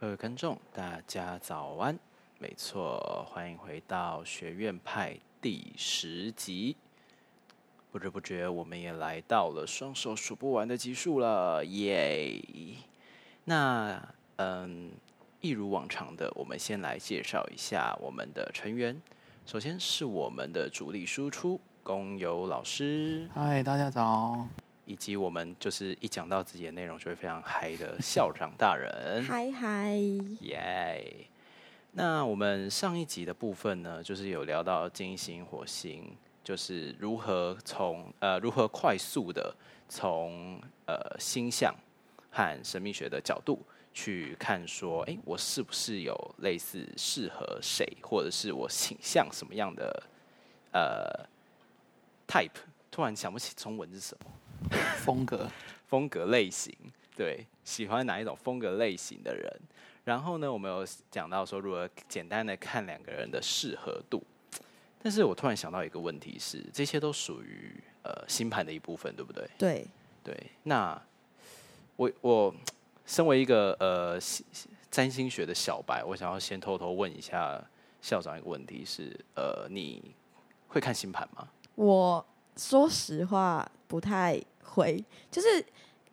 各位观众，大家早安。没错，欢迎回到学院派第十集。不知不觉，我们也来到了双手数不完的集数了，耶！那，嗯，一如往常的，我们先来介绍一下我们的成员。首先是我们的主力输出工友老师，嗨，大家早。以及我们就是一讲到自己的内容就会非常嗨的校长大人，嗨嗨，耶！那我们上一集的部分呢，就是有聊到金星、火星，就是如何从呃如何快速的从呃星象和神秘学的角度去看，说，哎，我是不是有类似适合谁，或者是我倾向什么样的呃 type？突然想不起中文是什么。风格、风格类型，对，喜欢哪一种风格类型的人？然后呢，我们有讲到说，如何简单的看两个人的适合度。但是我突然想到一个问题是，这些都属于呃星盘的一部分，对不对？对，对。那我我身为一个呃占星学的小白，我想要先偷偷问一下校长一个问题是：呃，你会看星盘吗？我说实话，不太。回，就是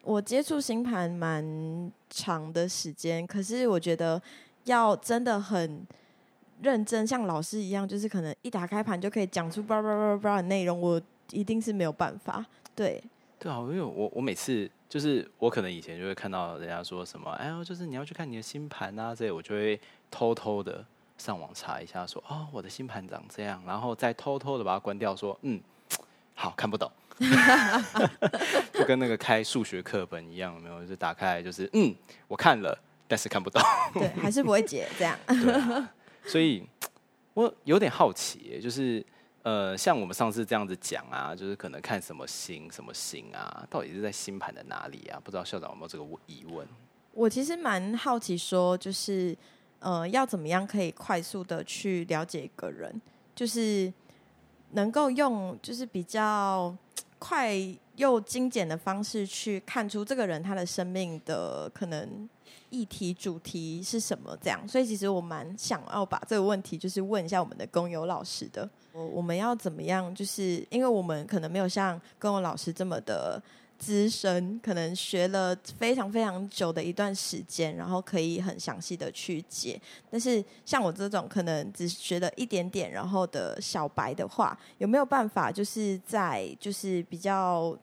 我接触星盘蛮长的时间，可是我觉得要真的很认真，像老师一样，就是可能一打开盘就可以讲出叭叭叭叭的内容，我一定是没有办法。对，对啊，因为我我每次就是我可能以前就会看到人家说什么，哎呦，就是你要去看你的星盘啊，这我就会偷偷的上网查一下说，说哦，我的星盘长这样，然后再偷偷的把它关掉，说嗯，好，看不懂。就跟那个开数学课本一样，有没有？就打开来就是，嗯，我看了，但是看不懂。对，还是不会解这样。对啊，所以我有点好奇，就是呃，像我们上次这样子讲啊，就是可能看什么星什么星啊，到底是在星盘的哪里啊？不知道校长有没有这个疑问？我其实蛮好奇，说就是呃，要怎么样可以快速的去了解一个人，就是能够用就是比较。快又精简的方式去看出这个人他的生命的可能议题主题是什么？这样，所以其实我蛮想要把这个问题就是问一下我们的工友老师的。我我们要怎么样？就是因为我们可能没有像工友老师这么的。资深可能学了非常非常久的一段时间，然后可以很详细的去解。但是像我这种可能只学了一点点，然后的小白的话，有没有办法就是在就是比较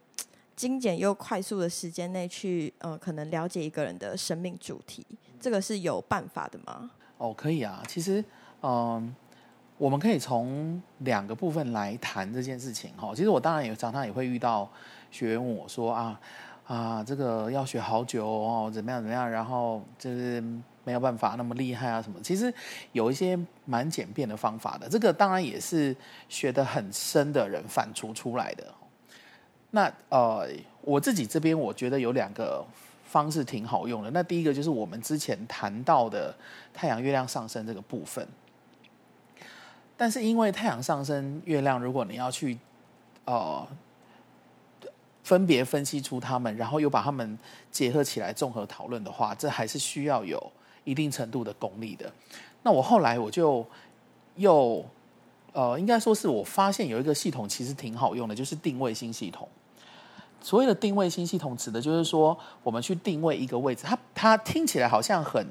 精简又快速的时间内去呃，可能了解一个人的生命主题？这个是有办法的吗？哦，可以啊。其实，嗯、我们可以从两个部分来谈这件事情。哈，其实我当然也常常也会遇到。学员问我说：“啊啊，这个要学好久哦，怎么样怎么样？然后就是没有办法那么厉害啊，什么？其实有一些蛮简便的方法的。这个当然也是学得很深的人反刍出来的。那呃，我自己这边我觉得有两个方式挺好用的。那第一个就是我们之前谈到的太阳、月亮上升这个部分。但是因为太阳上升、月亮，如果你要去呃。”分别分析出他们，然后又把他们结合起来综合讨论的话，这还是需要有一定程度的功力的。那我后来我就又呃，应该说是我发现有一个系统其实挺好用的，就是定位星系统。所谓的定位星系统，指的就是说我们去定位一个位置，它它听起来好像很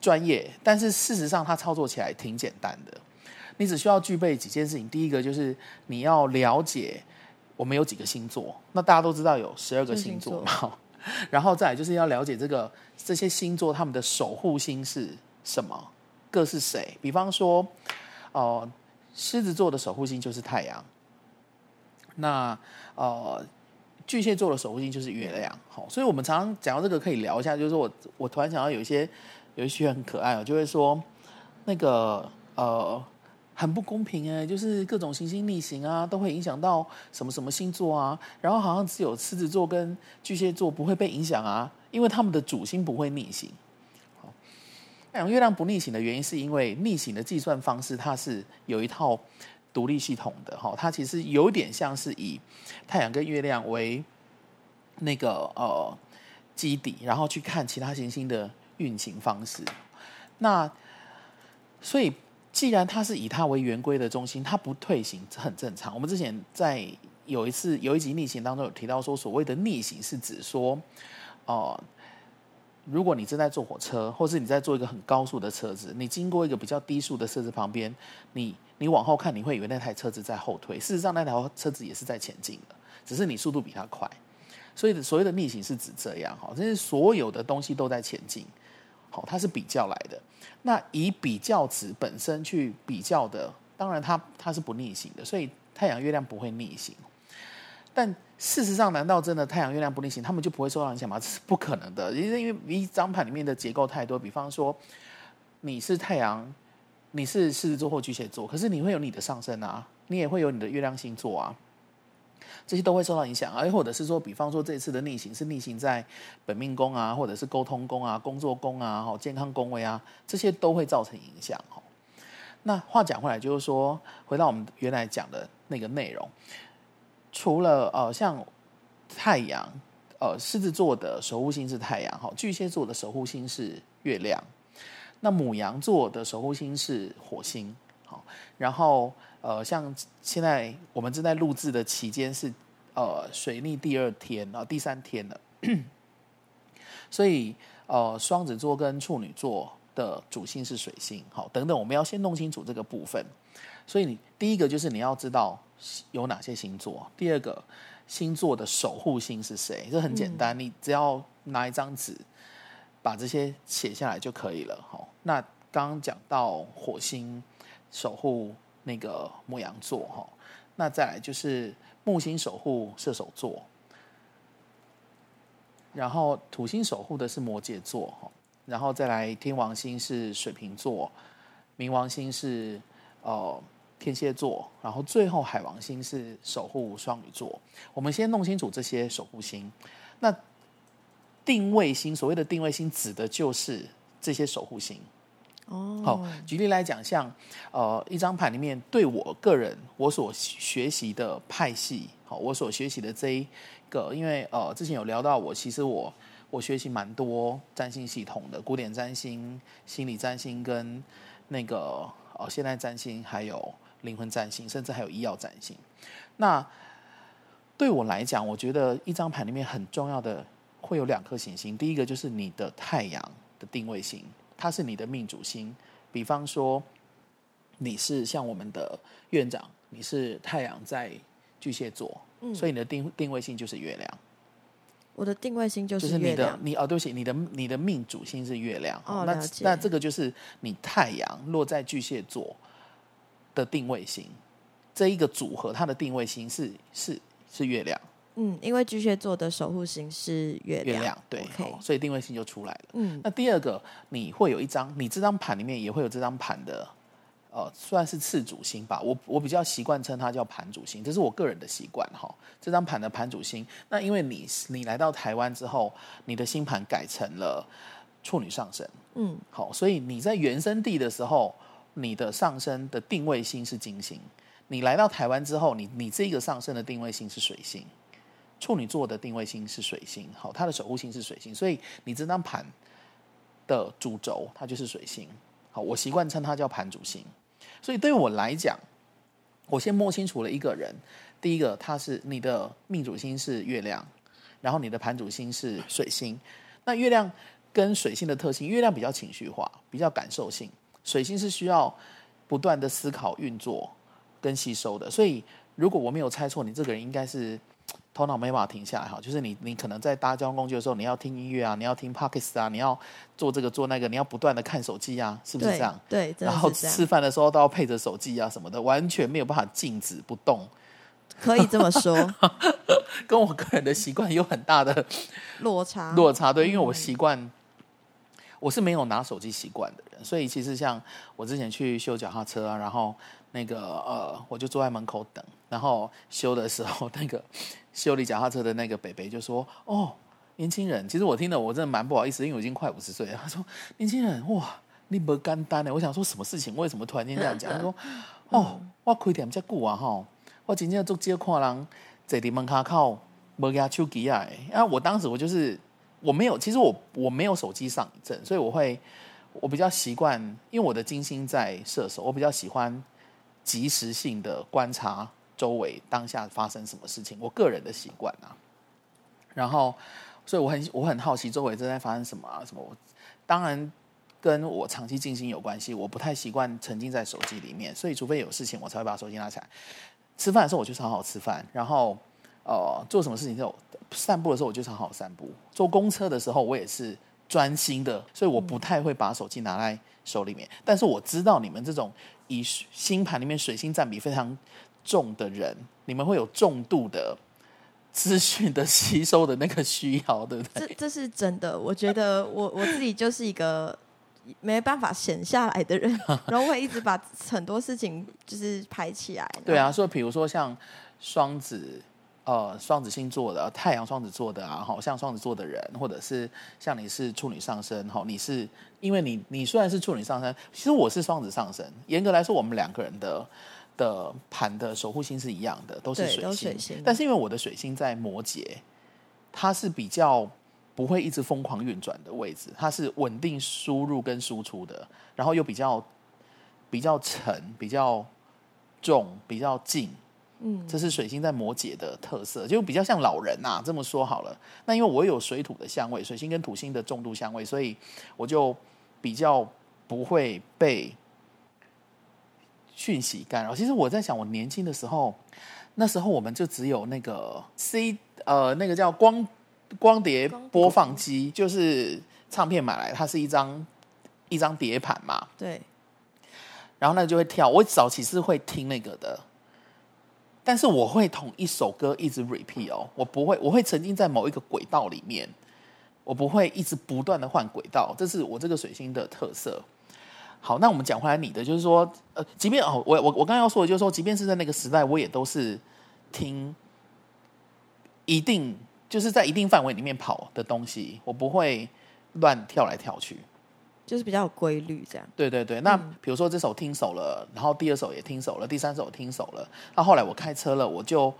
专业，但是事实上它操作起来挺简单的。你只需要具备几件事情，第一个就是你要了解。我们有几个星座？那大家都知道有十二个星座嘛。然后再来就是要了解这个这些星座他们的守护星是什么，各是谁？比方说，呃，狮子座的守护星就是太阳。那呃，巨蟹座的守护星就是月亮。好，所以我们常常讲到这个可以聊一下，就是说我我突然想到有一些有一些很可爱哦，就会说那个呃。很不公平哎，就是各种行星逆行啊，都会影响到什么什么星座啊。然后好像只有狮子座跟巨蟹座不会被影响啊，因为他们的主星不会逆行。太阳月亮不逆行的原因，是因为逆行的计算方式它是有一套独立系统的哈。它其实有点像是以太阳跟月亮为那个呃基底，然后去看其他行星的运行方式。那所以，既然它是以它为圆规的中心，它不退行，这很正常。我们之前在有一次有一集逆行当中有提到说，所谓的逆行是指说，哦、如果你正在坐火车，或是你在坐一个很高速的车子，你经过一个比较低速的车子旁边，你你往后看，你会以为那台车子在后退，事实上那台车子也是在前进的，只是你速度比它快。所以所谓的逆行是指这样哈，这是所有的东西都在前进，好，它是比较来的。那以比较值本身去比较的，当然它它是不逆行的，所以太阳、月亮不会逆行。但事实上，难道真的太阳、月亮不逆行，他们就不会受到影响吗？这是不可能的，因为因为一张盘里面的结构太多。比方说，你是太阳，你是狮子座或巨蟹座，可是你会有你的上升啊，你也会有你的月亮星座啊，这些都会受到影响。而或者是说，比方说这次的逆行是逆行在本命宫啊，或者是沟通宫啊、工作宫啊、好健康宫位啊，这些都会造成影响。那话讲回来，就是说，回到我们原来讲的那个内容。除了呃，像太阳，呃，狮子座的守护星是太阳，哈，巨蟹座的守护星是月亮，那母羊座的守护星是火星，好，然后呃，像现在我们正在录制的期间是呃水逆第二天啊，第三天了，所以呃，双子座跟处女座的主星是水星，好，等等，我们要先弄清楚这个部分，所以你第一个就是你要知道。有哪些星座？第二个星座的守护星是谁？这很简单，嗯、你只要拿一张纸，把这些写下来就可以了。好，那刚刚讲到火星守护那个牧羊座，哈，那再来就是木星守护射手座，然后土星守护的是摩羯座，哈，然后再来天王星是水瓶座，冥王星是呃。天蝎座，然后最后海王星是守护双鱼座。我们先弄清楚这些守护星。那定位星，所谓的定位星，指的就是这些守护星。哦，好，举例来讲，像呃一张盘里面，对我个人我所学习的派系，好，我所学习的这一个，因为呃之前有聊到我，其实我我学习蛮多占星系统的，古典占星、心理占星跟那个呃现代占星，还有。灵魂占星，甚至还有医药占星。那对我来讲，我觉得一张盘里面很重要的会有两颗行星。第一个就是你的太阳的定位星，它是你的命主星。比方说，你是像我们的院长，你是太阳在巨蟹座，嗯，所以你的定定位星就是月亮。我的定位星就是月亮。就是你的你哦，对不起，你的你的命主星是月亮。哦，那那这个就是你太阳落在巨蟹座的定位星，这一个组合，它的定位星是是是月亮。嗯，因为巨蟹座的守护星是月亮，月亮对.所以定位星就出来了。嗯，那第二个，你会有一张，你这张盘里面也会有这张盘的，呃，算是次主星吧。我我比较习惯称它叫盘主星，这是我个人的习惯哈。这张盘的盘主星，那因为你你来到台湾之后，你的星盘改成了处女上升，嗯，好，所以你在原生地的时候。你的上升的定位星是金星，你来到台湾之后，你你这个上升的定位星是水星，处女座的定位星是水星，好，它的守护星是水星，所以你这张盘的主轴它就是水星，好，我习惯称它叫盘主星。所以对我来讲，我先摸清楚了一个人，第一个他是你的命主星是月亮，然后你的盘主星是水星，那月亮跟水星的特性，月亮比较情绪化，比较感受性。水星是需要不断的思考、运作跟吸收的，所以如果我没有猜错，你这个人应该是头脑没办法停下来哈。就是你，你可能在搭交通工具的时候，你要听音乐啊，你要听 Podcast 啊，你要做这个做那个，你要不断的看手机啊，是不是这样？对，对，然后吃饭的时候都要配着手机啊什么的，完全没有办法静止不动。可以这么说，跟我个人的习惯有很大的落差。落差，对，因为我习惯。我是没有拿手机习惯的人，所以其实像我之前去修脚踏车啊，然后那个呃，我就坐在门口等，然后修的时候，那个修理脚踏车的那个北北就说：“哦，年轻人。”其实我听了我真的蛮不好意思，因为我已经快五十岁了。他说：“年轻人，哇，你不简单呢。”我想说什么事情？为什么突然间这样讲？他说：“哦，我开店这久啊，哈，我今天做接看人坐在门口靠没拿手机啊。”啊，我当时我就是。我没有，其实我我没有手机上瘾症，所以我会我比较习惯，因为我的金星在射手，我比较喜欢及时性的观察周围当下发生什么事情，我个人的习惯啊。然后，所以我很我很好奇周围正在发生什么啊什么。当然跟我长期静心有关系，我不太习惯沉浸在手机里面，所以除非有事情，我才会把手机拿起来。吃饭的时候我就是好好吃饭，然后呃做什么事情就散步的时候我就好好散步。坐公车的时候我也是专心的，所以我不太会把手机拿在手里面。但是我知道你们这种以星盘里面水星占比非常重的人，你们会有重度的资讯的吸收的那个需要，对不对？这这是真的。我觉得我我自己就是一个没办法闲下来的人，然后会一直把很多事情就是排起来。对啊，所以比如说像双子，呃，双子星座的太阳双子座的啊，好像双子座的人，或者是像你是处女上升，哈，你是因为你你虽然是处女上升，其实我是双子上升，严格来说，我们两个人的。的盘的守护星是一样的，都是水星。水星，但是因为我的水星在摩羯，它是比较不会一直疯狂运转的位置，它是稳定输入跟输出的，然后又比较比较沉、比较重、比较静。嗯，这是水星在摩羯的特色，就比较像老人呐、啊。这么说好了，那因为我有水土的相位，水星跟土星的重度相位，所以我就比较不会被。讯息干扰。其实我在想，我年轻的时候，那时候我们就只有那个 C 呃，那个叫光光碟播放机，就是唱片买来，它是一张一张碟盘嘛。对。然后那就会跳。我早期是会听那个的，但是我会同一首歌一直 repeat 哦，我不会，我会沉浸在某一个轨道里面，我不会一直不断的换轨道，这是我这个水星的特色。好，那我们讲回来，你的就是说，呃，即便哦，我我我刚刚要说的就是说，即便是在那个时代，我也都是听一定就是在一定范围里面跑的东西，我不会乱跳来跳去，就是比较有规律这样。对对对，那比如说这首听熟了，然后第二首也听熟了，第三首听熟了，那后来我开车了，我就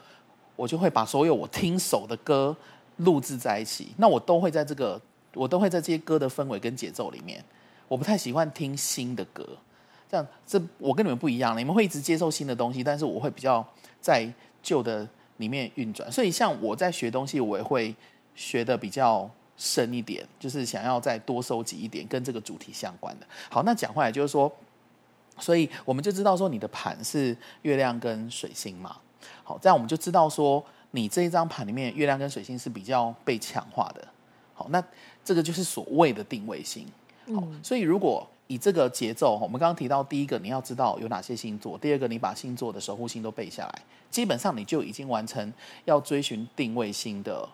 我就会把所有我听熟的歌录制在一起，那我都会在这个，我都会在这些歌的氛围跟节奏里面。我不太喜欢听新的歌，这样这我跟你们不一样，你们会一直接受新的东西，但是我会比较在旧的里面运转。所以像我在学东西，我也会学的比较深一点，就是想要再多收集一点跟这个主题相关的。好，那讲回来就是说，所以我们就知道说你的盘是月亮跟水星嘛。好，这样我们就知道说你这一张盘里面月亮跟水星是比较被强化的。好，那这个就是所谓的定位星。好，所以如果以这个节奏，我们刚刚提到第一个，你要知道有哪些星座；第二个，你把星座的守护星都背下来，基本上你就已经完成要追寻定位星的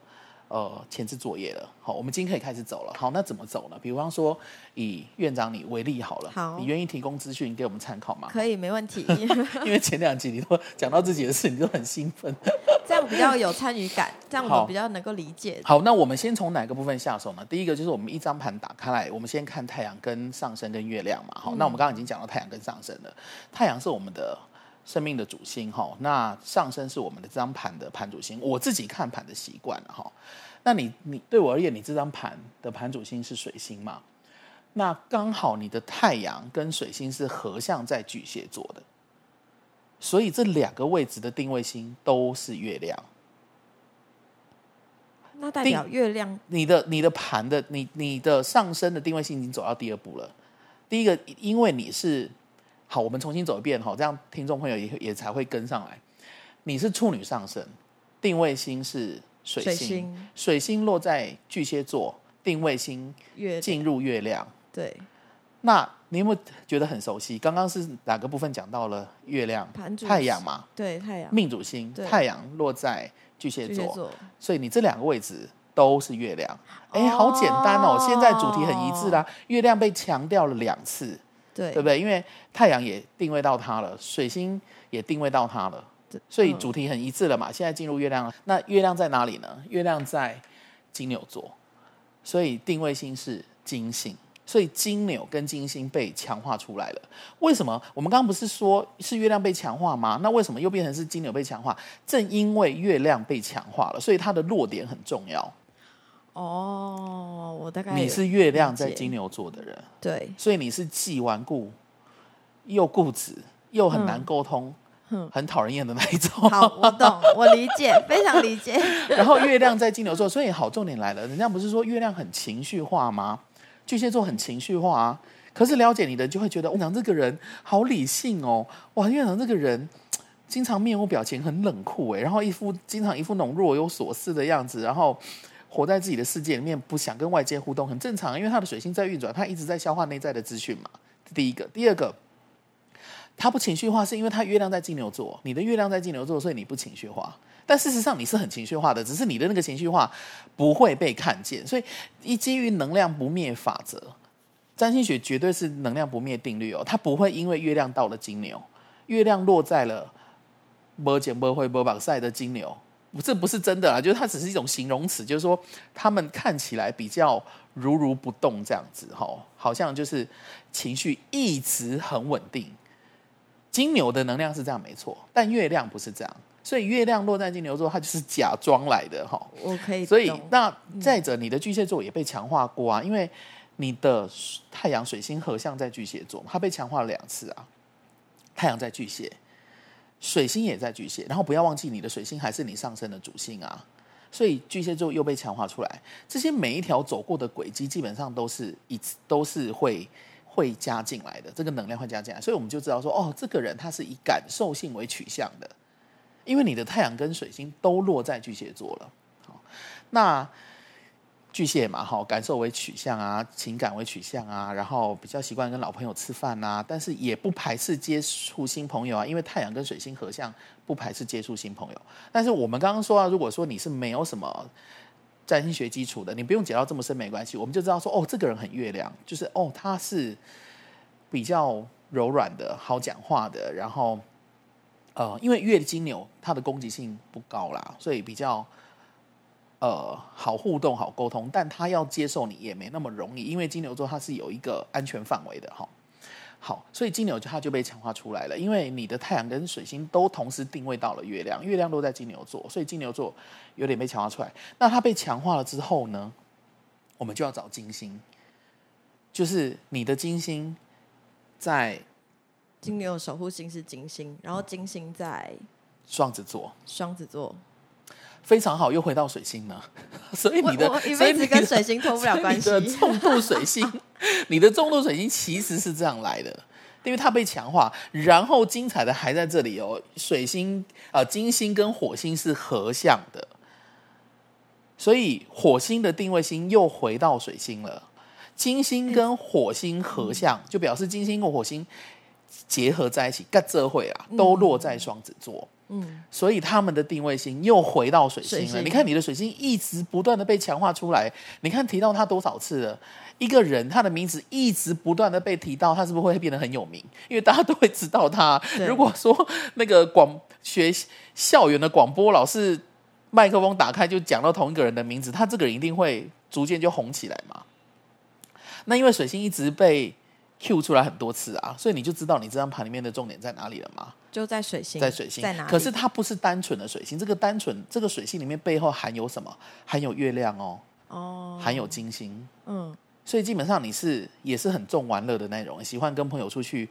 呃前置作业了。好，我们今天可以开始走了。好，那怎么走呢？比方说以院长你为例好了，好，你愿意提供资讯给我们参考吗？可以，没问题。因为前两集你都讲到自己的事，你都很兴奋。这样比较有参与感，这样我比较能够理解。好，那我们先从哪个部分下手呢？第一个就是我们一张盘打开来，我们先看太阳跟上升跟月亮嘛。好，那我们刚刚已经讲到太阳跟上升了。太阳是我们的生命的主星哈，那上升是我们的这张盘的盘主星。我自己看盘的习惯了哈。那你你对我而言，你这张盘的盘主星是水星嘛？那刚好你的太阳跟水星是合相在巨蟹座的。所以这两个位置的定位星都是月亮，那代表月亮你的你的盘的你你的上升的定位星已经走到第二步了。第一个，因为你是好，我们重新走一遍哈，这样听众朋友也也才会跟上来。你是处女上升，定位星是水星，水星，水星落在巨蟹座，定位星月进入月亮，对。那你有没有觉得很熟悉？刚刚是哪个部分讲到了月亮、太阳嘛？对，太阳命主星，太阳落在巨蟹座，蟹座，所以你这两个位置都是月亮。哎，好简单哦！现在主题很一致啦，月亮被强调了两次，对，对不对？因为太阳也定位到它了，水星也定位到它了，所以主题很一致了嘛。现在进入月亮了，那月亮在哪里呢？月亮在金牛座，所以定位星是金星。所以金牛跟金星被强化出来了。为什么？我们刚刚不是说是月亮被强化吗？那为什么又变成是金牛被强化？正因为月亮被强化了，所以它的弱点很重要。哦，我大概你是月亮在金牛座的人，对，所以你是既顽固又固执又很难沟通，嗯，很讨人厌的那一种。好，我懂，我理解，非常理解。然后月亮在金牛座，所以好重点来了，人家不是说月亮很情绪化吗？巨蟹座很情绪化啊，可是了解你的就会觉得，我讲这个人好理性哦，哇，院长这个人经常面无表情，很冷酷哎，然后一副经常一副那种若有所思的样子，然后。活在自己的世界里面，不想跟外界互动，很正常，因为他的水星在运转，他一直在消化内在的资讯嘛。第一个，第二个，他不情绪化，是因为他月亮在金牛座，你的月亮在金牛座，所以你不情绪化。但事实上你是很情绪化的，只是你的那个情绪化不会被看见。所以，一基于能量不灭法则，占星学绝对是能量不灭定律哦，它不会因为月亮到了金牛，月亮落在了摩羯、摩会、摩榜赛的金牛。这不是真的啊，就是它只是一种形容词，就是说他们看起来比较如如不动这样子，哈，好像就是情绪一直很稳定。金牛的能量是这样没错，但月亮不是这样，所以月亮落在金牛座，它就是假装来的，哈。我可以。所以那再者，你的巨蟹座也被强化过啊，因为你的太阳水星合相在巨蟹座，它被强化了两次啊。太阳在巨蟹。水星也在巨蟹，然后不要忘记你的水星还是你上升的主星啊，所以巨蟹座又被强化出来。这些每一条走过的轨迹，基本上都是一次都是会会加进来的，这个能量会加进来，所以我们就知道说，哦，这个人他是以感受性为取向的，因为你的太阳跟水星都落在巨蟹座了。好，那。巨蟹嘛，好，感受为取向啊，情感为取向啊，然后比较习惯跟老朋友吃饭啊，但是也不排斥接触新朋友啊，因为太阳跟水星合相，不排斥接触新朋友。但是我们刚刚说啊，如果说你是没有什么占星学基础的，你不用解到这么深没关系，我们就知道说，哦，这个人很月亮，就是哦，他是比较柔软的，好讲话的，然后呃，因为月金牛它的攻击性不高啦，所以比较。呃，好互动，好沟通，但他要接受你也没那么容易，因为金牛座它是有一个安全范围的哈。好，所以金牛就它就被强化出来了，因为你的太阳跟水星都同时定位到了月亮，月亮落在金牛座，所以金牛座有点被强化出来。那它被强化了之后呢，我们就要找金星，就是你的金星在金牛守护星是金星，然后金星在双子座，双子座。非常好，又回到水星了，所以你的一辈子跟水星脱不了关系。你的重度水星，你的重度水星其实是这样来的，因为它被强化，然后精彩的还在这里哦。水星啊、呃，金星跟火星是合相的，所以火星的定位星又回到水星了。金星跟火星合相，就表示金星跟火星结合在一起，干这会啊，都落在双子座。嗯，所以他们的定位星又回到水星了。星。你看你的水星一直不断的被强化出来，你看提到他多少次了？一个人他的名字一直不断的被提到，他是不是会变得很有名？因为大家都会知道他。如果说那个广学校园的广播老是麦克风打开就讲到同一个人的名字，他这个人一定会逐渐就红起来嘛。那因为水星一直被 Q 出来很多次啊，所以你就知道你这张盘里面的重点在哪里了吗？就在水星，在水星在哪里？可是它不是单纯的水星，这个单纯这个水星里面背后含有什么？含有月亮哦，哦，含有金星，嗯，所以基本上你是也是很重玩乐的那种，喜欢跟朋友出去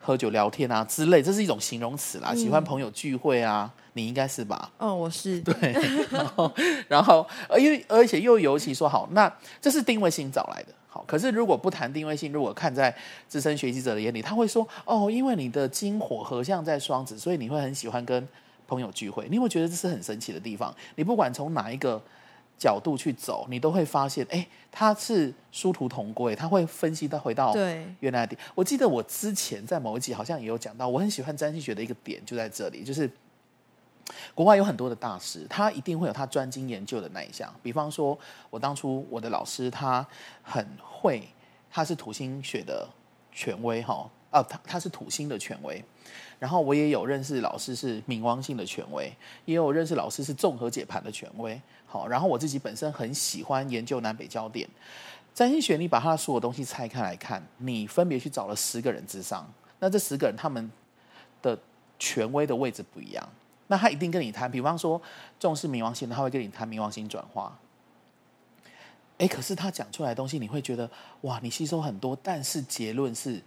喝酒聊天啊之类，这是一种形容词啦。嗯、喜欢朋友聚会啊，你应该是吧？哦，我是对，然后然后，因为而且又尤其说好，那这是定位星找来的。好，可是如果不谈定位性，如果看在资深学习者的眼里，他会说：“哦，因为你的金火合相在双子，所以你会很喜欢跟朋友聚会。”你会觉得这是很神奇的地方。你不管从哪一个角度去走，你都会发现，哎，他是殊途同归。他会分析到回到原来的。我记得我之前在某一集好像也有讲到，我很喜欢占星学的一个点就在这里，就是。国外有很多的大师，他一定会有他专精研究的那一项。比方说，我当初我的老师他很会，他是土星学的权威哈，啊，他他是土星的权威。然后我也有认识老师是冥王星的权威，也有认识老师是综合解盘的权威。好，然后我自己本身很喜欢研究南北焦点，占星学，你把他所有东西拆开来看，你分别去找了十个人之上，那这十个人他们的权威的位置不一样。那他一定跟你谈，比方说重视冥王星，他会跟你谈冥王星转化；哎，可是他讲出来的东西，你会觉得哇，你吸收很多，但是结论是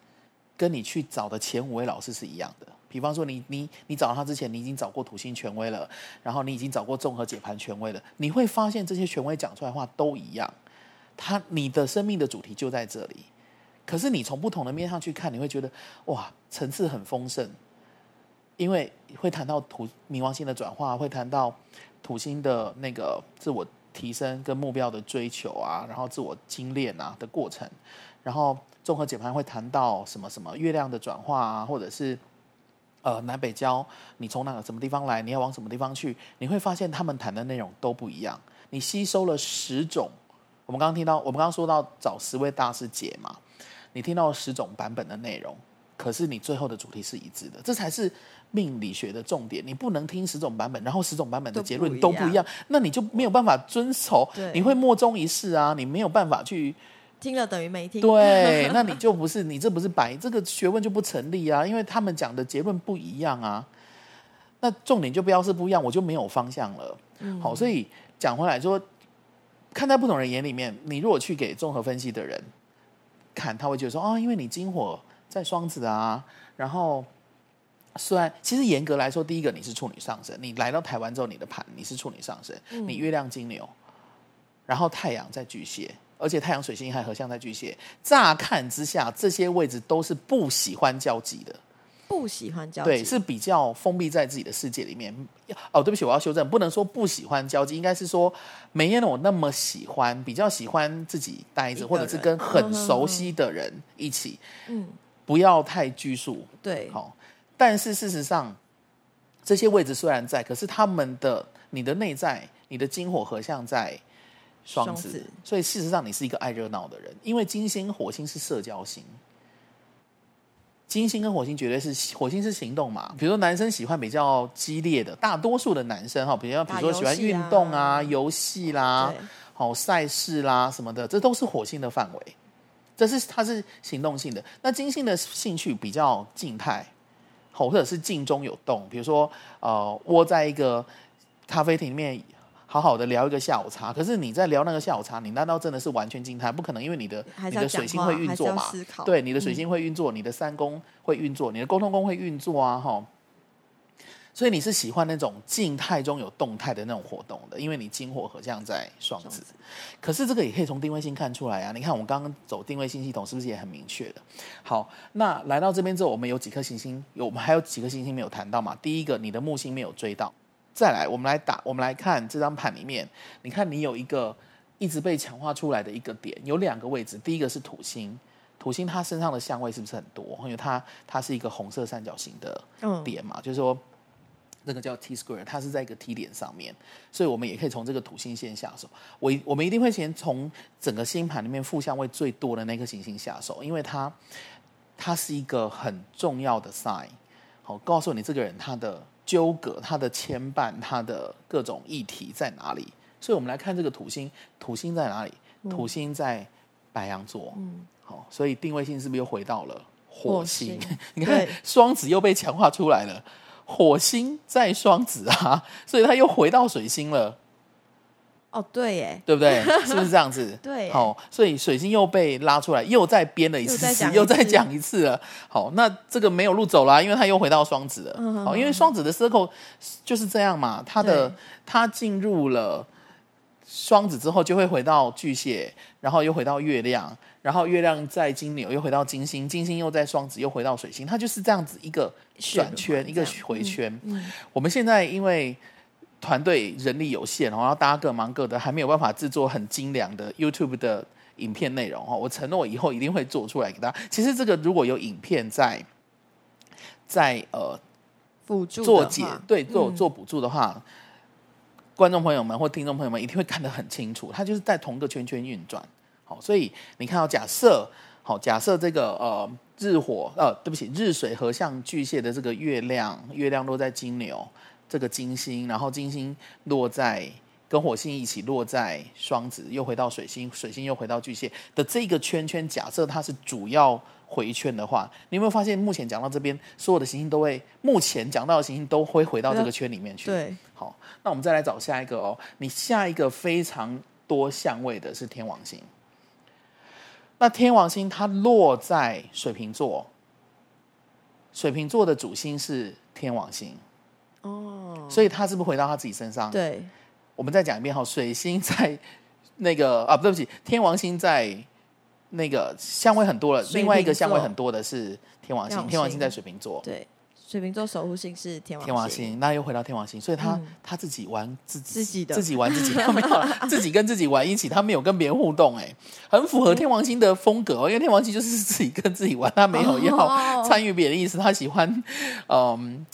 跟你去找的前五位老师是一样的。比方说你，你你你找他之前，你已经找过土星权威了，然后你已经找过综合解盘权威了，你会发现这些权威讲出来的话都一样。他你的生命的主题就在这里，可是你从不同的面上去看，你会觉得哇，层次很丰盛，因为会谈到土冥王星的转化，会谈到土星的那个自我提升跟目标的追求啊，然后自我精炼啊的过程，然后综合解盘会谈到什么什么月亮的转化啊，或者是呃南北交，你从哪个什么地方来，你要往什么地方去，你会发现他们谈的内容都不一样。你吸收了十种。我们刚刚听到，我们刚刚说到找十位大师解嘛，你听到十种版本的内容，可是你最后的主题是一致的，这才是命理学的重点。你不能听十种版本，然后十种版本的结论都不一样，那你就没有办法遵守，你会莫衷一是啊，你没有办法去听了等于没听，对，那你就不是你这不是白这个学问就不成立啊，因为他们讲的结论不一样啊，那重点就标示不一样，我就没有方向了。嗯、好，所以讲回来说。看在不同人眼里面，你如果去给综合分析的人看，他会觉得说：哦，因为你金火在双子啊。然后，虽然其实严格来说，第一个你是处女上升，你来到台湾之后，你的盘你是处女上升，你月亮金牛，然后太阳在巨蟹，而且太阳水星还合相在巨蟹。乍看之下，这些位置都是不喜欢交集的。不喜欢交集，对，是比较封闭在自己的世界里面。哦，对不起，我要修正，不能说不喜欢交际，应该是说没有我那么喜欢，比较喜欢自己待着，或者是跟很熟悉的人一起。嗯，不要太拘束。对，好。但是事实上，这些位置虽然在，可是他们的你的内在，你的金火合相在双子，双子，所以事实上你是一个爱热闹的人，因为金星、火星是社交星。金星跟火星绝对是火星是行动嘛，比如说男生喜欢比较激烈的，大多数的男生哈，比较比如说喜欢运动啊、游戏啦、好赛事啦什么的，这都是火星的范围，这是它是行动性的。那金星的兴趣比较静态，或者是静中有动，比如说呃窝在一个咖啡厅里面。好好的聊一个下午茶，可是你在聊那个下午茶，你难道真的是完全静态？不可能，因为你的你的水星会运作嘛，对，你的水星会运作，嗯、你的三宫会运作，你的沟通宫会运作啊，哈。所以你是喜欢那种静态中有动态的那种活动的，因为你金火合相在双子。子可是这个也可以从定位性看出来啊。你看我们刚刚走定位性系统，是不是也很明确的？好，那来到这边之后，我们有几颗行星，有我们还有几颗行星没有谈到嘛？第一个，你的木星没有追到。再来，我们来打，我们来看这张盘里面，你看你有一个一直被强化出来的一个点，有两个位置，第一个是土星，土星它身上的相位是不是很多？因为它它是一个红色三角形的点嘛，嗯、就是说那个叫 T square，它是在一个 T 点上面，所以我们也可以从这个土星线下手。我我们一定会先从整个星盘里面负相位最多的那颗行星下手，因为它它是一个很重要的 sign，好，告诉你这个人他的。纠葛，他的牵绊，他的各种议题在哪里？所以，我们来看这个土星，土星在哪里？嗯、土星在白羊座。嗯，好，所以定位性是不是又回到了火星？火星 你看，对双子又被强化出来了。火星在双子啊，所以他又回到水星了。哦，对耶，对不对？是不是这样子？对，好，所以水星又被拉出来，又再编了一次，又再讲一次了。好，那这个没有路走了，因为他又回到双子了。嗯、好，因为双子的 circle 就是这样嘛，他的他进入了双子之后，就会回到巨蟹，然后又回到月亮，然后月亮在金牛，又回到金星，金星又在双子，又回到水星，它就是这样子一个转圈，一个回圈。嗯嗯、我们现在因为。团队人力有限，然后大家各忙各的，还没有办法制作很精良的 YouTube 的影片内容。我承诺以后一定会做出来给大家。其实这个如果有影片在在呃辅助做解对做做补助的话，嗯、观众朋友们或听众朋友们一定会看得很清楚。它就是在同个圈圈运转。好，所以你看到假设好，假设这个呃日火呃对不起日水合相巨蟹的这个月亮，月亮落在金牛。这个金星，然后金星落在跟火星一起落在双子，又回到水星，水星又回到巨蟹的这个圈圈。假设它是主要回圈的话，你有没有发现，目前讲到这边，所有的行星都会，目前讲到的行星都会回到这个圈里面去。对，好，那我们再来找下一个哦。你下一个非常多相位的是天王星。那天王星它落在水瓶座，水瓶座的主星是天王星，哦，所以它是不是回到他自己身上？对，我们再讲一遍哈，水星在那个啊，对不起，天王星在那个相位很多了，另外一个相位很多的是天王星，天王星在水瓶座，对。水瓶座守护星是天王星，天王星，那又回到天王星，所以他、嗯、他自己玩自己，自己的。自己玩自己，他没有 自己跟自己玩一起，他没有跟别人互动，哎，很符合天王星的风格哦，因为天王星就是自己跟自己玩，他没有要参与别人的意思，他喜欢嗯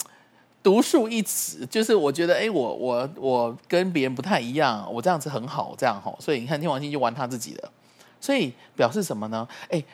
独树一帜，就是我觉得哎，我我我跟别人不太一样，我这样子很好，这样哈，所以你看天王星就玩他自己的，所以表示什么呢？哎。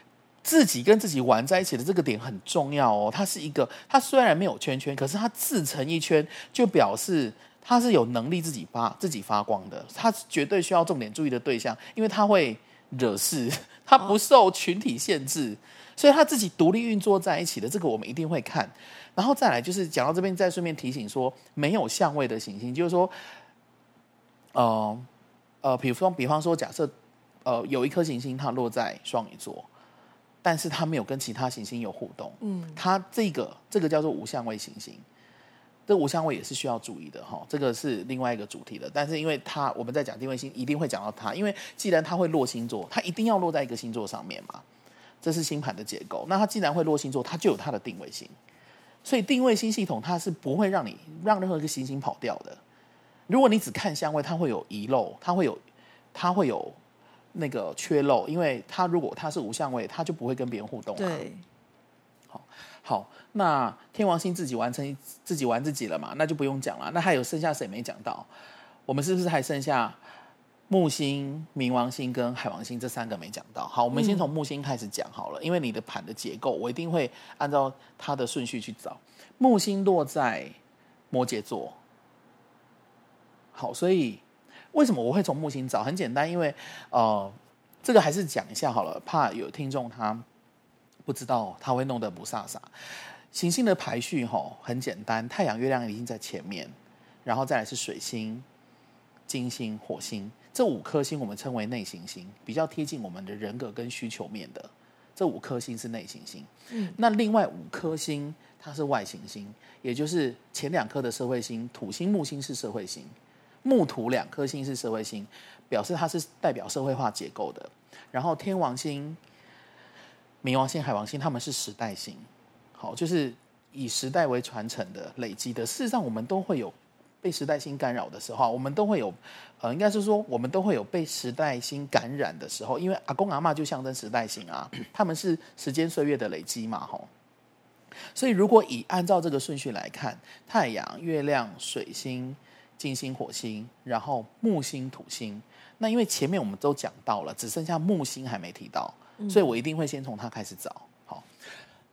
自己跟自己玩在一起的这个点很重要哦，它是一个，它虽然没有圈圈，可是它自成一圈，就表示它是有能力自己发自己发光的，它绝对需要重点注意的对象，因为它会惹事，它不受群体限制，所以它自己独立运作在一起的这个我们一定会看，然后再来就是讲到这边，再顺便提醒说，没有相位的行星，就是说，呃呃，比方比方说，假设呃有一颗行星它落在双鱼座。但是它没有跟其他行星有互动，嗯，它这个这个叫做无相位行星，这无相位也是需要注意的哈，这个是另外一个主题的。但是因为它我们在讲定位星，一定会讲到它，因为既然它会落星座，它一定要落在一个星座上面嘛，这是星盘的结构。那它既然会落星座，它就有它的定位星，所以定位星系统它是不会让你让任何一个行星跑掉的。如果你只看相位，它会有遗漏，它会有它会有。那个缺漏，因为他如果他是无相位，他就不会跟别人互动。对，好，好，那天王星自己完成自己玩自己了嘛，那就不用讲了。那还有剩下谁没讲到？我们是不是还剩下木星、冥王星跟海王星这三个没讲到？好，我们先从木星开始讲好了，嗯、因为你的盘的结构，我一定会按照它的顺序去找。木星落在摩羯座，好，所以。为什么我会从木星找？很简单，因为呃，这个还是讲一下好了，怕有听众他不知道，他会弄得不飒飒。行星的排序吼很简单，太阳、月亮已经在前面，然后再来是水星、金星、火星这五颗星，我们称为内行星，比较贴近我们的人格跟需求面的这五颗星是内行星。嗯，那另外五颗星它是外行星，也就是前两颗的社会星，土星、木星是社会星。木土两颗星是社会星，表示它是代表社会化结构的。然后天王星、冥王星、海王星，他们是时代星，好，就是以时代为传承的、累积的。事实上，我们都会有被时代星干扰的时候，我们都会有，呃，应该是说，我们都会有被时代星感染的时候。因为阿公阿妈就象征时代星啊，他们是时间岁月的累积嘛，吼。所以，如果以按照这个顺序来看，太阳、月亮、水星。金星、火星，然后木星、土星。那因为前面我们都讲到了，只剩下木星还没提到，所以我一定会先从它开始找。好，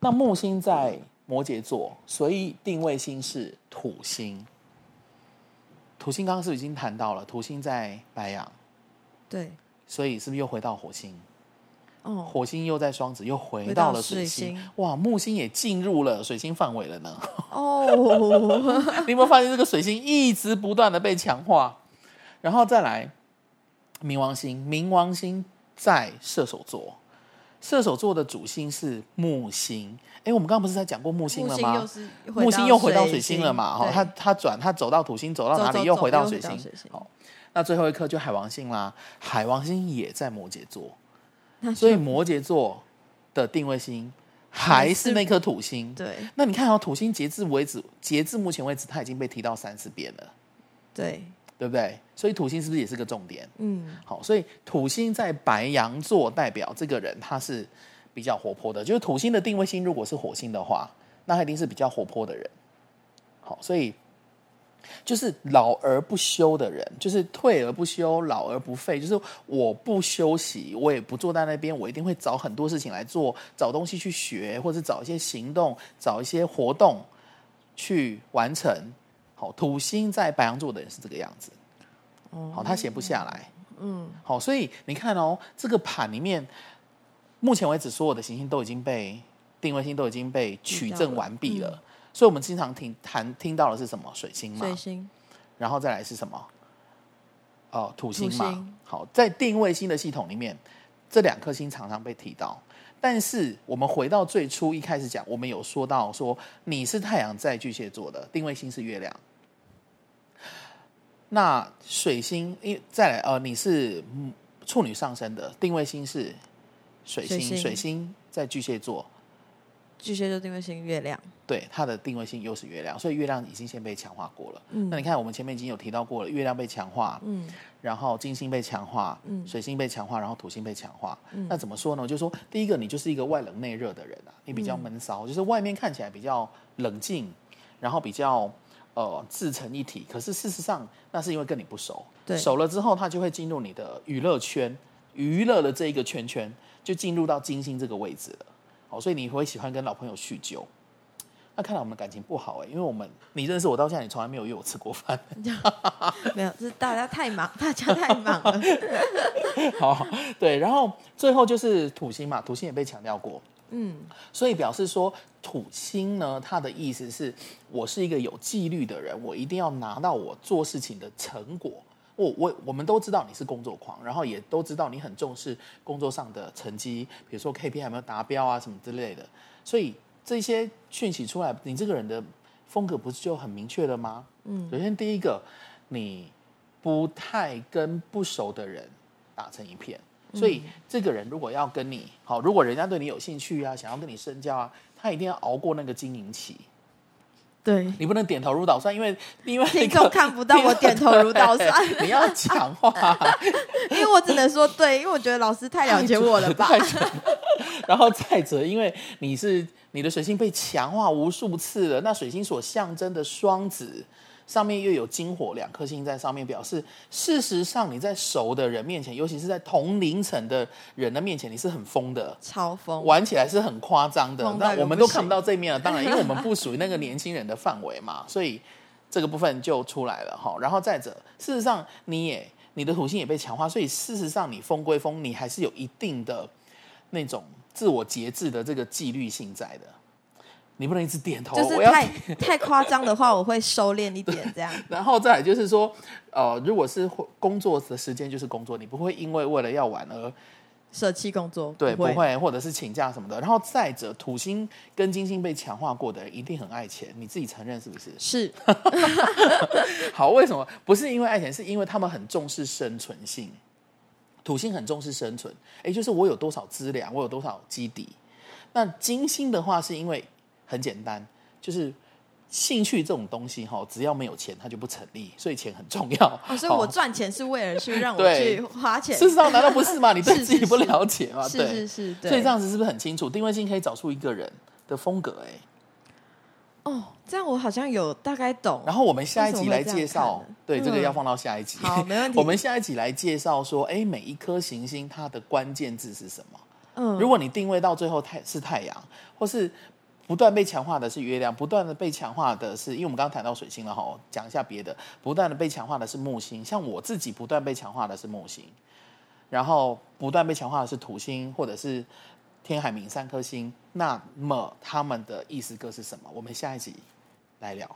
那木星在摩羯座，所以定位星是土星。土星刚刚是已经谈到了？土星在白羊，对，所以是不是又回到火星？火星又在双子，又回到了水星。水星哇，木星也进入了水星范围了呢。哦，你有没有发现这个水星一直不断的被强化？然后再来，冥王星，冥王星在射手座，射手座的主星是木星。哎，我们刚刚不是在讲过木星了吗？木星又回到水星了嘛？哈，他他转，他走到土星，走到哪里？又回到水星。好，那最后一颗就海王星啦。海王星也在摩羯座。所以摩羯座的定位星还是那颗土星。对，那你看哦，土星截至为止，截至目前为止，它已经被提到三四遍了。对，对不对？所以土星是不是也是个重点？嗯，好，所以土星在白羊座代表这个人他是比较活泼的。就是土星的定位星如果是火星的话，那他一定是比较活泼的人。好，所以。就是老而不休的人，就是退而不休，老而不废。就是我不休息，我也不坐在那边，我一定会找很多事情来做，找东西去学，或者找一些行动，找一些活动去完成。好，土星在白羊座的人是这个样子。好，他闲不下来。嗯，好，所以你看哦，这个盘里面，目前为止所有的行星都已经被定位星都已经被取证完毕了。所以，我们经常听谈听到的是什么？水星嘛。水星，然后再来是什么？哦土星嘛。星好，在定位星的系统里面，这两颗星常常被提到。但是我们回到最初一开始讲，我们有说到说你是太阳在巨蟹座的，定位星是月亮。那水星，因再来呃，你是处女上升的，定位星是水星，水星，水星在巨蟹座，巨蟹座定位星月亮，对，它的定位星又是月亮，所以月亮已经先被强化过了。嗯，那你看我们前面已经有提到过了，月亮被强化，嗯，然后金星被强化，嗯，水星被强化，然后土星被强化。嗯，那怎么说呢？就是说第一个，你就是一个外冷内热的人啊，你比较闷骚，嗯，就是外面看起来比较冷静，然后比较。呃，自成一体。可是事实上，那是因为跟你不熟。对，熟了之后，他就会进入你的娱乐圈，娱乐的这一个圈圈，就进入到金星这个位置了。好，所以你会喜欢跟老朋友叙旧。那看来我们感情不好哎、欸，因为我们你认识我到现在，你从来没有约我吃过饭。没有，是大家太忙，大家太忙了。好，对，然后最后就是土星嘛，土星也被强调过。嗯，所以表示说土星呢，它的意思是我是一个有纪律的人，我一定要拿到我做事情的成果。我我我们都知道你是工作狂，然后也都知道你很重视工作上的成绩，比如说 KPI 有没有达标啊什么之类的。所以这些讯息出来，你这个人的风格不是就很明确了吗？嗯，首先第一个，你不太跟不熟的人打成一片。所以，这个人如果要跟你好，如果人家对你有兴趣啊，想要跟你深交啊，他一定要熬过那个经营期。对，你不能点头如捣蒜，因为因为听众看不到我点头如捣蒜。你要讲话，因为我只能说对，因为我觉得老师太了解我了吧。然后再者，因为你是你的水星被强化无数次了，那水星所象征的双子。上面又有金火两颗星在上面，表示事实上你在熟的人面前，尤其是在同龄层的人的面前，你是很疯的，超疯，玩起来是很夸张的。那我们都看不到这一面了，当然，因为我们不属于那个年轻人的范围嘛，所以这个部分就出来了哈。然后再者，事实上你也你的土星也被强化，所以事实上你疯归疯，你还是有一定的那种自我节制的这个纪律性在的。你不能一直点头，就是太 太夸张的话，我会收敛一点这样。然后再来就是说，呃，如果是工作的时间就是工作，你不会因为为了要玩而舍弃工作，对，不会，不会，或者是请假什么的。然后再者，土星跟金星被强化过的人一定很爱钱，你自己承认是不是？是。好，为什么？不是因为爱钱，是因为他们很重视生存性。土星很重视生存，也就是我有多少资粮，我有多少基底。那金星的话，是因为很简单，就是兴趣这种东西哈，只要没有钱，它就不成立，所以钱很重要。哦，所以我赚钱是为了去让我 去花钱。事实上，难道不是吗？你对 自己不了解吗？是是是。所以这样子是不是很清楚？定位性可以找出一个人的风格，哎。哦，这样我好像有大概懂。然后我们下一集来介绍，对，这个要放到下一集。好，没问题。我们下一集来介绍说，哎，每一颗行星它的关键字是什么？嗯，如果你定位到最后太是太阳，或是。不断被强化的是月亮，不断的被强化的是，因为我们刚刚谈到水星了哈，讲一下别的。不断的被强化的是木星，像我自己不断被强化的是木星，然后不断被强化的是土星或者是天海明三颗星。那么他们的意思各是什么？我们下一集来聊。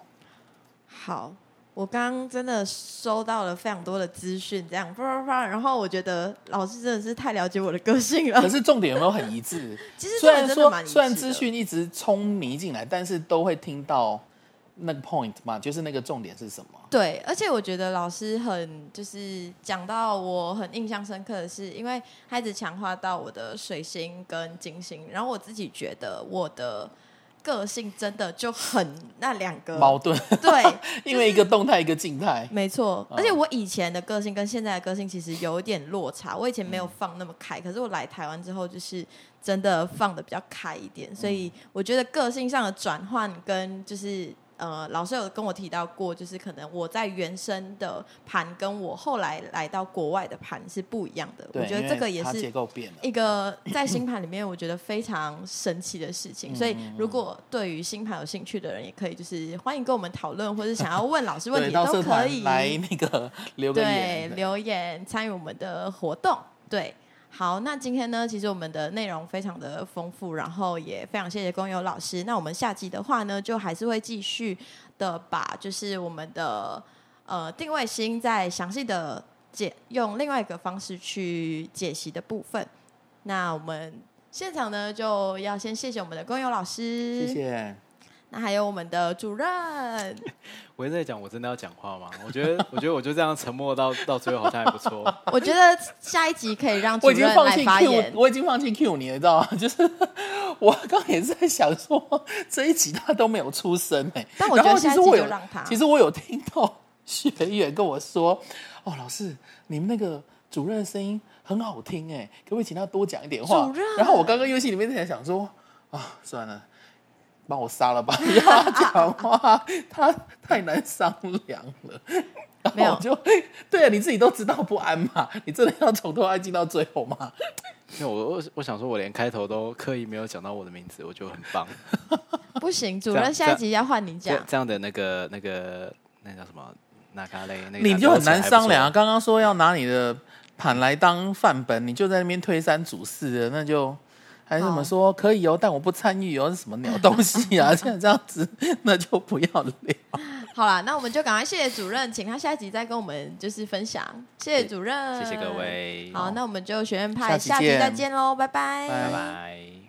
好。我刚刚真的收到了非常多的资讯，这样啪啪啪，然后我觉得老师真的是太了解我的个性了。可是重点有没有很一致？其实虽然说虽然资讯一直冲迷进来，但是都会听到那个 point 嘛，就是那个重点是什么？对，而且我觉得老师很就是讲到我很印象深刻的是，因为他一直强化到我的水星跟金星，然后我自己觉得我的。个性真的就很那两个矛盾，对，因为一个动态，一个静态，没错。而且我以前的个性跟现在的个性其实有一点落差。我以前没有放那么开，可是我来台湾之后，就是真的放的比较开一点。所以我觉得个性上的转换跟就是。呃，老师有跟我提到过，就是可能我在原生的盘跟我后来来到国外的盘是不一样的。我觉得这个也是一个在星盘里面我觉得非常神奇的事情。所以，如果对于星盘有兴趣的人，也可以就是欢迎跟我们讨论，或者想要问老师问题都可以来那个 留言，对，留言参与我们的活动，对。好，那今天呢，其实我们的内容非常的丰富，然后也非常谢谢工友老师。那我们下集的话呢，就还是会继续的把就是我们的呃定位星再详细的解用另外一个方式去解析的部分。那我们现场呢，就要先谢谢我们的工友老师，谢谢。那还有我们的主任，我在讲，我真的要讲话吗？我觉得，我觉得我就这样沉默到到最后好像还不错。我觉得下一集可以让主任来发言。我已经放弃 Q 你了，你知道吗？就是我刚也是在想说，这一集他都没有出声哎，但我觉得其实我有让他。其实我有听到学员跟我说，哦，老师，你们那个主任的声音很好听哎，可不可以请他多讲一点话？主任。然后我刚刚游戏里面在想说，啊，算了。帮我杀了吧！要讲话，他太难商量了。没有就对啊，你自己都知道不安嘛，你真的要从头安静到最后吗？因为我我我想说，我连开头都刻意没有讲到我的名字，我就很棒。不行，主任下一集要换你讲。这样的那个那个那叫什么？那咖喱？那你就很难商量啊！刚刚说要拿你的盘来当范本，你就在那边推三阻四的，那就。还是怎么说可以哦，但我不参与哦，是什么鸟东西啊？现 在这样子，那就不要聊。好了，那我们就赶快谢谢主任，请他下一集再跟我们就是分享。谢谢主任，谢谢各位。好，那我们就学院派下集再见喽，拜拜，拜拜。